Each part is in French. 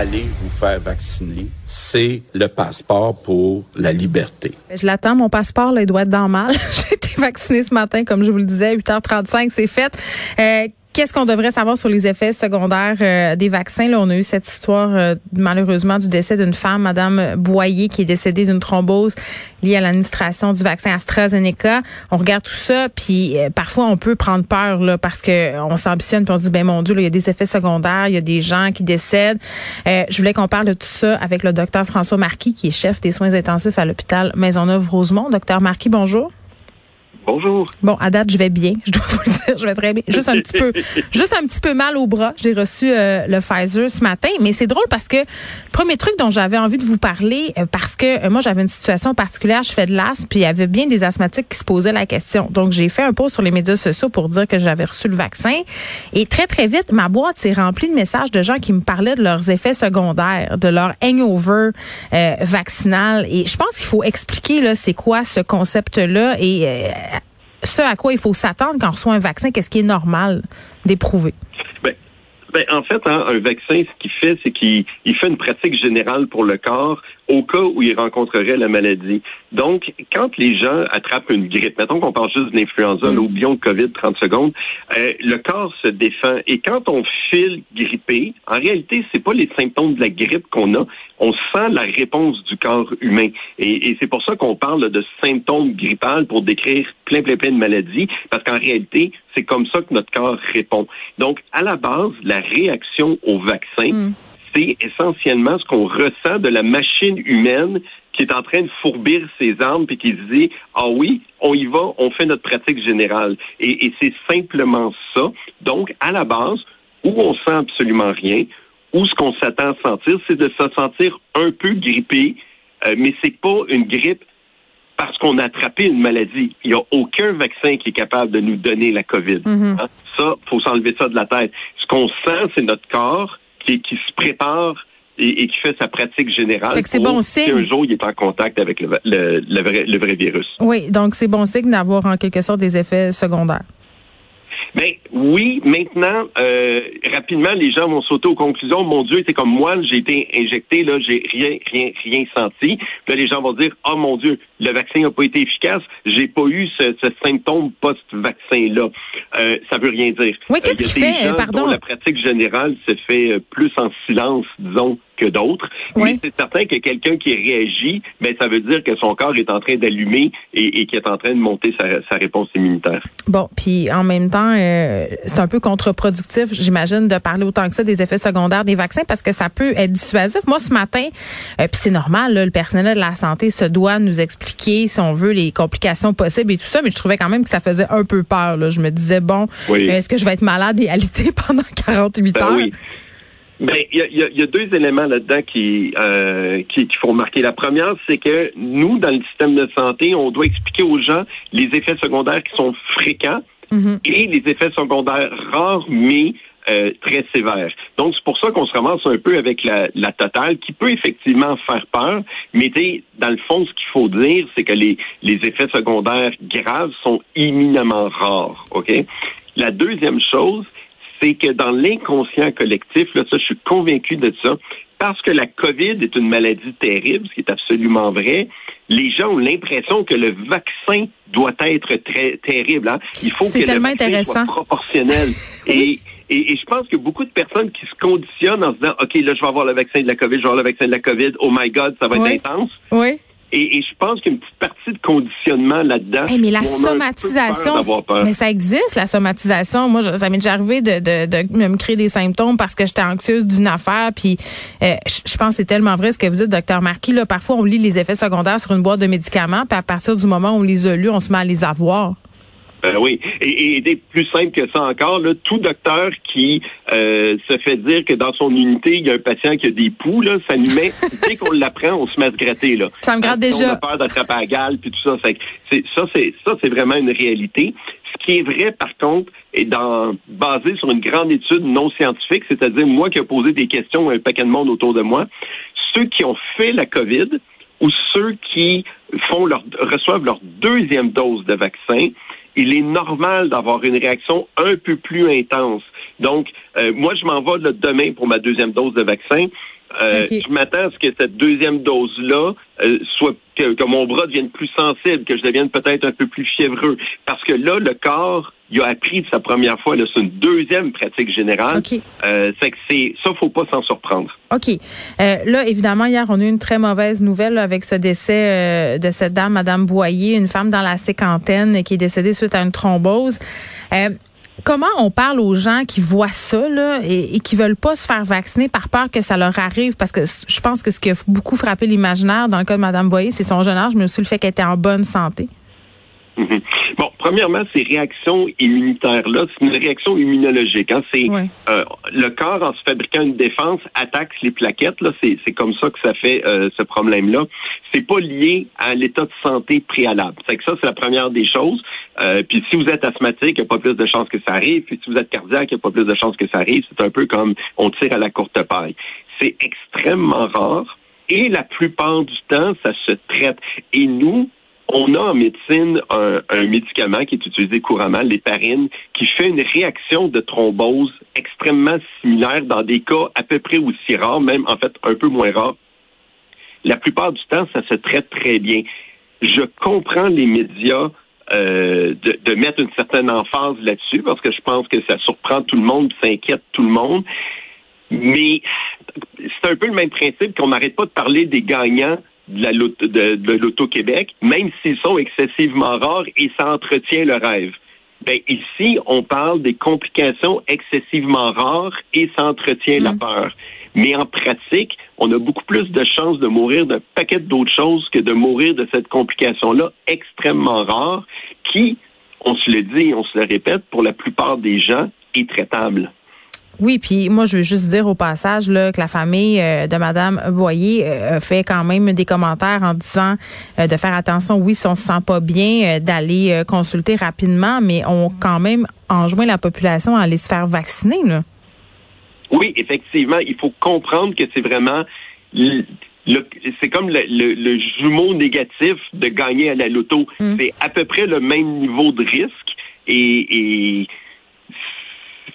Allez vous faire vacciner, c'est le passeport pour la liberté. Je l'attends, mon passeport, il doit être dans mal. J'ai été vaccinée ce matin, comme je vous le disais, 8h35, c'est fait. Euh, Qu'est-ce qu'on devrait savoir sur les effets secondaires euh, des vaccins? Là, on a eu cette histoire, euh, malheureusement, du décès d'une femme, Madame Boyer, qui est décédée d'une thrombose liée à l'administration du vaccin AstraZeneca. On regarde tout ça, puis euh, parfois on peut prendre peur là, parce que on s'ambitionne, puis on se dit, ben mon Dieu, il y a des effets secondaires, il y a des gens qui décèdent. je voulais qu'on parle de tout ça avec le docteur François Marquis, qui est chef des soins intensifs à l'hôpital Maisonneuve-Rosemont. Docteur Marquis, bonjour. Bonjour. Bon, à date, je vais bien. Je dois vous le dire, je vais très bien. Juste un petit peu, juste un petit peu mal au bras. J'ai reçu euh, le Pfizer ce matin, mais c'est drôle parce que le premier truc dont j'avais envie de vous parler, euh, parce que euh, moi j'avais une situation particulière, je fais de l'asthme, puis il y avait bien des asthmatiques qui se posaient la question. Donc j'ai fait un post sur les médias sociaux pour dire que j'avais reçu le vaccin, et très très vite ma boîte s'est remplie de messages de gens qui me parlaient de leurs effets secondaires, de leur hangover vaccinal, et je pense qu'il faut expliquer là c'est quoi ce concept-là et ce à quoi il faut s'attendre quand on reçoit un vaccin, qu'est-ce qui est normal d'éprouver? Ben, en fait, hein, un vaccin, ce qu'il fait, c'est qu'il fait une pratique générale pour le corps au cas où il rencontrerait la maladie. Donc, quand les gens attrapent une grippe, mettons qu'on parle juste d'influenza, mm. oublions le COVID 30 secondes, euh, le corps se défend. Et quand on file grippé, en réalité, c'est pas les symptômes de la grippe qu'on a, on sent la réponse du corps humain. Et, c'est pour ça qu'on parle de symptômes grippales pour décrire plein, plein, plein de maladies, parce qu'en réalité, c'est comme ça que notre corps répond. Donc, à la base, la réaction au vaccin, mm. c'est essentiellement ce qu'on ressent de la machine humaine qui est en train de fourbir ses armes puis qui se dit ah oui on y va on fait notre pratique générale et, c'est simplement ça. Donc à la base où on sent absolument rien où ce qu'on s'attend à sentir c'est de se sentir un peu grippé euh, mais c'est pas une grippe parce qu'on a attrapé une maladie. Il n'y a aucun vaccin qui est capable de nous donner la COVID. Mm-hmm. Hein? Ça, faut s'enlever ça de la tête. Ce qu'on sent, c'est notre corps qui, se prépare et, qui fait sa pratique générale. c'est bon signe. un jour il est en contact avec le, le vrai virus. Oui, donc c'est bon signe d'avoir en quelque sorte des effets secondaires. Ben oui, maintenant, euh, rapidement, les gens vont sauter aux conclusions. Mon Dieu, c'est comme moi, j'ai été injecté, là, j'ai rien, rien, rien senti. Puis là, les gens vont dire, oh mon Dieu, le vaccin n'a pas été efficace, j'ai pas eu ce, symptôme post-vaccin-là. Euh, ça veut rien dire. Oui, qu'est-ce euh, fait, pardon? la pratique générale se fait euh, plus en silence, disons, que d'autres. Mais c'est certain que quelqu'un qui réagit, ben, ça veut dire que son corps est en train d'allumer et, et qu'il est en train de monter sa, sa réponse immunitaire. Bon, puis en même temps, euh, c'est un peu contre-productif, j'imagine, de parler autant que ça des effets secondaires des vaccins parce que ça peut être dissuasif. Moi, ce matin, euh, puis c'est normal, le personnel de la santé se doit nous expliquer, si on veut, les complications possibles et tout ça, mais je trouvais quand même que ça faisait un peu peur. Là. Je me disais, bon, est-ce que je vais être malade et alité pendant 48 ben heures? Oui. Ben, il y a, y a, deux éléments là-dedans qui, euh, qui, qui font marquer. La première, c'est que nous, dans le système de santé, on doit expliquer aux gens les effets secondaires qui sont fréquents mm-hmm. et les effets secondaires rares, mais euh, très sévères. Donc, c'est pour ça qu'on se ramasse un peu avec la, la totale, qui peut effectivement faire peur, mais dans le fond, ce qu'il faut dire, c'est que les, les effets secondaires graves sont éminemment rares. OK? La deuxième chose, c'est que dans l'inconscient collectif, là, ça, je suis convaincu de ça, parce que la COVID est une maladie terrible, ce qui est absolument vrai, les gens ont l'impression que le vaccin doit être très terrible. Hein. Il faut que le vaccin soit proportionnel. et, et, je pense que beaucoup de personnes qui se conditionnent en se disant, OK, là, je vais avoir le vaccin de la COVID, je vais avoir le vaccin de la COVID, oh my God, ça va être intense. Oui. Et, je pense qu'il y a une petite partie de conditionnement là-dedans. mais la somatisation, mais ça existe, la somatisation. Moi, ça m'est déjà arrivé de, de, de, me créer des symptômes parce que j'étais anxieuse d'une affaire. Puis, euh, je, pense que c'est tellement vrai ce que vous dites, docteur Marquis. Là, parfois, on lit les effets secondaires sur une boîte de médicaments, puis à partir du moment où on les a lus, on se met à les avoir. Ben oui. Et, et, plus simple que ça encore, là, tout docteur qui euh, se fait dire que dans son unité, il y a un patient qui a des poux, là, ça nous met, dès qu'on l'apprend, on se met à se gratter. Là. Ça me gratte déjà. On a peur d'attraper à gale, puis tout ça. C'est, ça, c'est ça, c'est vraiment une réalité. Ce qui est vrai, par contre, est dans, basé sur une grande étude non scientifique, c'est-à-dire moi qui ai posé des questions à un paquet de monde autour de moi, ceux qui ont fait la COVID ou ceux qui font leur, reçoivent leur deuxième dose de vaccin, il est normal d'avoir une réaction un peu plus intense. Donc, euh, moi, je m'en vais demain pour ma deuxième dose de vaccin. Euh, je m'attends à ce que cette deuxième dose-là euh, soit que, mon bras devienne plus sensible, que je devienne peut-être un peu plus fiévreux, parce que là, le corps, il a appris de sa première fois. C'est une deuxième pratique générale. Euh, c'est que c'est ça, faut pas s'en surprendre. Ok. là, évidemment, hier, on a eu une très mauvaise nouvelle avec ce décès de cette dame, Madame Boyer, une femme dans la cinquantaine qui est décédée suite à une thrombose. Comment on parle aux gens qui voient ça et, et qui veulent pas se faire vacciner par peur que ça leur arrive? Parce que je pense que ce qui a beaucoup frappé l'imaginaire dans le cas de Mme Boyer, c'est son jeune âge, mais aussi le fait qu'elle était en bonne santé. Bon, premièrement, ces réactions immunitaires-là, c'est une réaction immunologique. Hein. C'est euh, le corps, en se fabriquant une défense, attaque les plaquettes. Là, c'est, comme ça que ça fait euh, ce problème-là. C'est pas lié à l'état de santé préalable. C'est que ça, c'est la première des choses. Euh, puis si vous êtes asthmatique, il n'y a pas plus de chances que ça arrive. Puis si vous êtes cardiaque, il n'y a pas plus de chances que ça arrive. C'est un peu comme on tire à la courte paille. C'est extrêmement rare. Et la plupart du temps, ça se traite. Et nous, on a en médecine un, médicament qui est utilisé couramment, l'héparine, qui fait une réaction de thrombose extrêmement similaire dans des cas à peu près aussi rares, même en fait un peu moins rares. La plupart du temps, ça se traite très bien. Je comprends les médias euh, de, de, mettre une certaine emphase là-dessus parce que je pense que ça surprend tout le monde, ça inquiète tout le monde. Mais c'est un peu le même principe qu'on n'arrête pas de parler des gagnants de l'Auto-Québec, même s'ils sont excessivement rares et ça entretient le rêve. Ben, ici, on parle des complications excessivement rares et ça entretient la mm. peur. Mais en pratique, on a beaucoup plus de chances de mourir d'un paquet d'autres choses que de mourir de cette complication-là extrêmement rare qui, on se le dit et on se le répète, pour la plupart des gens, est traitable. Oui, puis moi je veux juste dire au passage là, que la famille euh, de Madame Boyer euh, fait quand même des commentaires en disant euh, de faire attention. Oui, si on se sent pas bien, d'aller consulter rapidement, mais on quand même enjoint la population à aller se faire vacciner. Là. Oui, effectivement, il faut comprendre que c'est vraiment c'est comme le, jumeau négatif de gagner à la loto. Mm. C'est à peu près le même niveau de risque et, et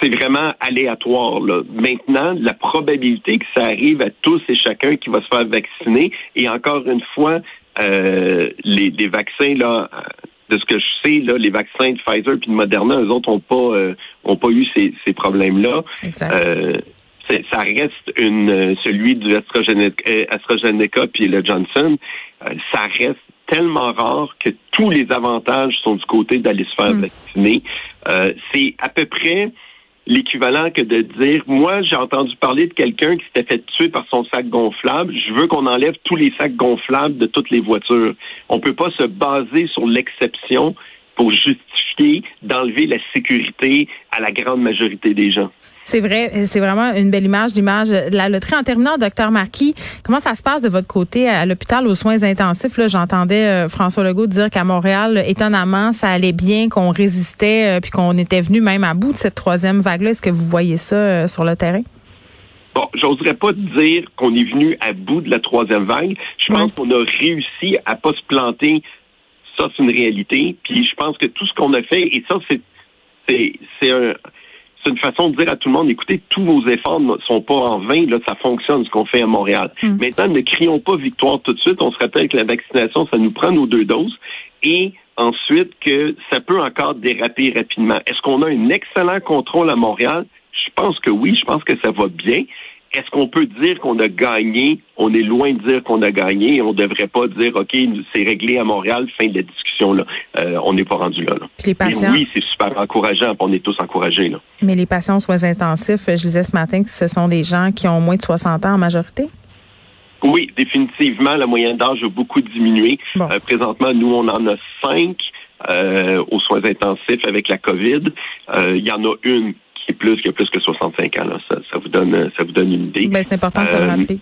c'est vraiment aléatoire. Là. Maintenant, la probabilité que ça arrive à tous et chacun qui va se faire vacciner, et encore une fois, euh, les, les, vaccins, là, de ce que je sais, là, les vaccins de Pfizer puis de Moderna, eux autres n'ont pas euh, ont pas eu ces, ces problèmes-là. Euh, ça reste une celui du AstraZeneca, euh, puis le Johnson, euh, ça reste tellement rare que tous les avantages sont du côté d'aller se faire mm. vacciner. Euh, c'est à peu près l'équivalent que de dire, moi, j'ai entendu parler de quelqu'un qui s'était fait tuer par son sac gonflable. Je veux qu'on enlève tous les sacs gonflables de toutes les voitures. On peut pas se baser sur l'exception pour justifier d'enlever la sécurité à la grande majorité des gens. C'est vrai, c'est vraiment une belle image, l'image de la loterie. En terminant, docteur Marquis, comment ça se passe de votre côté à l'hôpital aux soins intensifs? Là, j'entendais euh, François Legault dire qu'à Montréal, étonnamment, ça allait bien, qu'on résistait, euh, puis qu'on était venu même à bout de cette troisième vague-là. Est-ce que vous voyez ça euh, sur le terrain? Bon, j'oserais pas dire qu'on est venu à bout de la troisième vague. Je pense qu'on a réussi à pas se planter ça, c'est une réalité. Puis je pense que tout ce qu'on a fait, et ça, c'est c'est un c'est une façon de dire à tout le monde, écoutez, tous vos efforts ne sont pas en vain, là, ça fonctionne ce qu'on fait à Montréal. Hmm. Maintenant, ne crions pas victoire tout de suite. On se rappelle que la vaccination, ça nous prend nos deux doses. Et ensuite, que ça peut encore déraper rapidement. Est-ce qu'on a un excellent contrôle à Montréal? Je pense que oui, je pense que ça va bien. Est-ce qu'on peut dire qu'on a gagné? On est loin de dire qu'on a gagné. On ne devrait pas dire, OK, c'est réglé à Montréal, fin de la discussion. Là. Euh, on n'est pas rendu là. les patients... oui, c'est super encourageant, on est tous encouragés. Là. Mais les patients aux soins intensifs, je disais ce matin que ce sont des gens qui ont moins de 60 ans en majorité? Oui, définitivement. La moyenne d'âge a beaucoup diminué. Euh, présentement, nous, on en a cinq euh, aux soins intensifs avec la COVID. Euh, il y en a une qui est plus qui a plus que 65 ans. Là. Ça, ça vous donne ça vous donne une idée. Ben, c'est important de se le Euh, rappeler.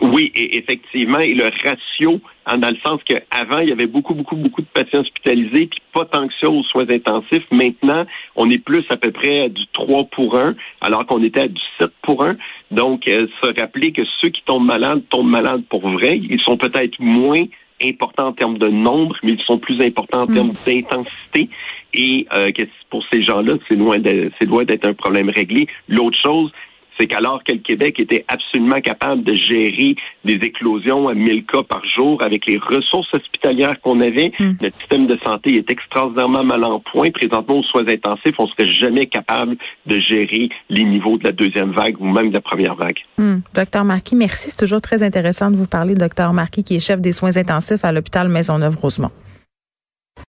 Oui, et effectivement, et le ratio, dans le sens qu'avant, il y avait beaucoup, beaucoup, beaucoup de patients hospitalisés, puis pas tant que ça aux soins intensifs. Maintenant, on est plus à peu près à du 3 pour 1, alors qu'on était à du 7 pour 1. Donc, euh, se rappeler que ceux qui tombent malades tombent malades pour vrai. Ils sont peut-être moins importants en termes de nombre, mais ils sont plus importants en Mm. termes d'intensité. Et euh, que pour ces gens-là, c'est loin d'être un problème réglé. L'autre chose, c'est qu'alors que le Québec était absolument capable de gérer des éclosions à 1000 cas par jour avec les ressources hospitalières qu'on avait, Mm. notre système de santé est extraordinairement mal en point. Présentement, aux soins intensifs, on serait jamais capable de gérer les niveaux de la deuxième vague ou même de la première vague. Hum. Docteur Marquis, merci. C'est toujours très intéressant de vous parler, docteur Marquis, qui est chef des soins intensifs à l'hôpital Maisonneuve-Rosemont.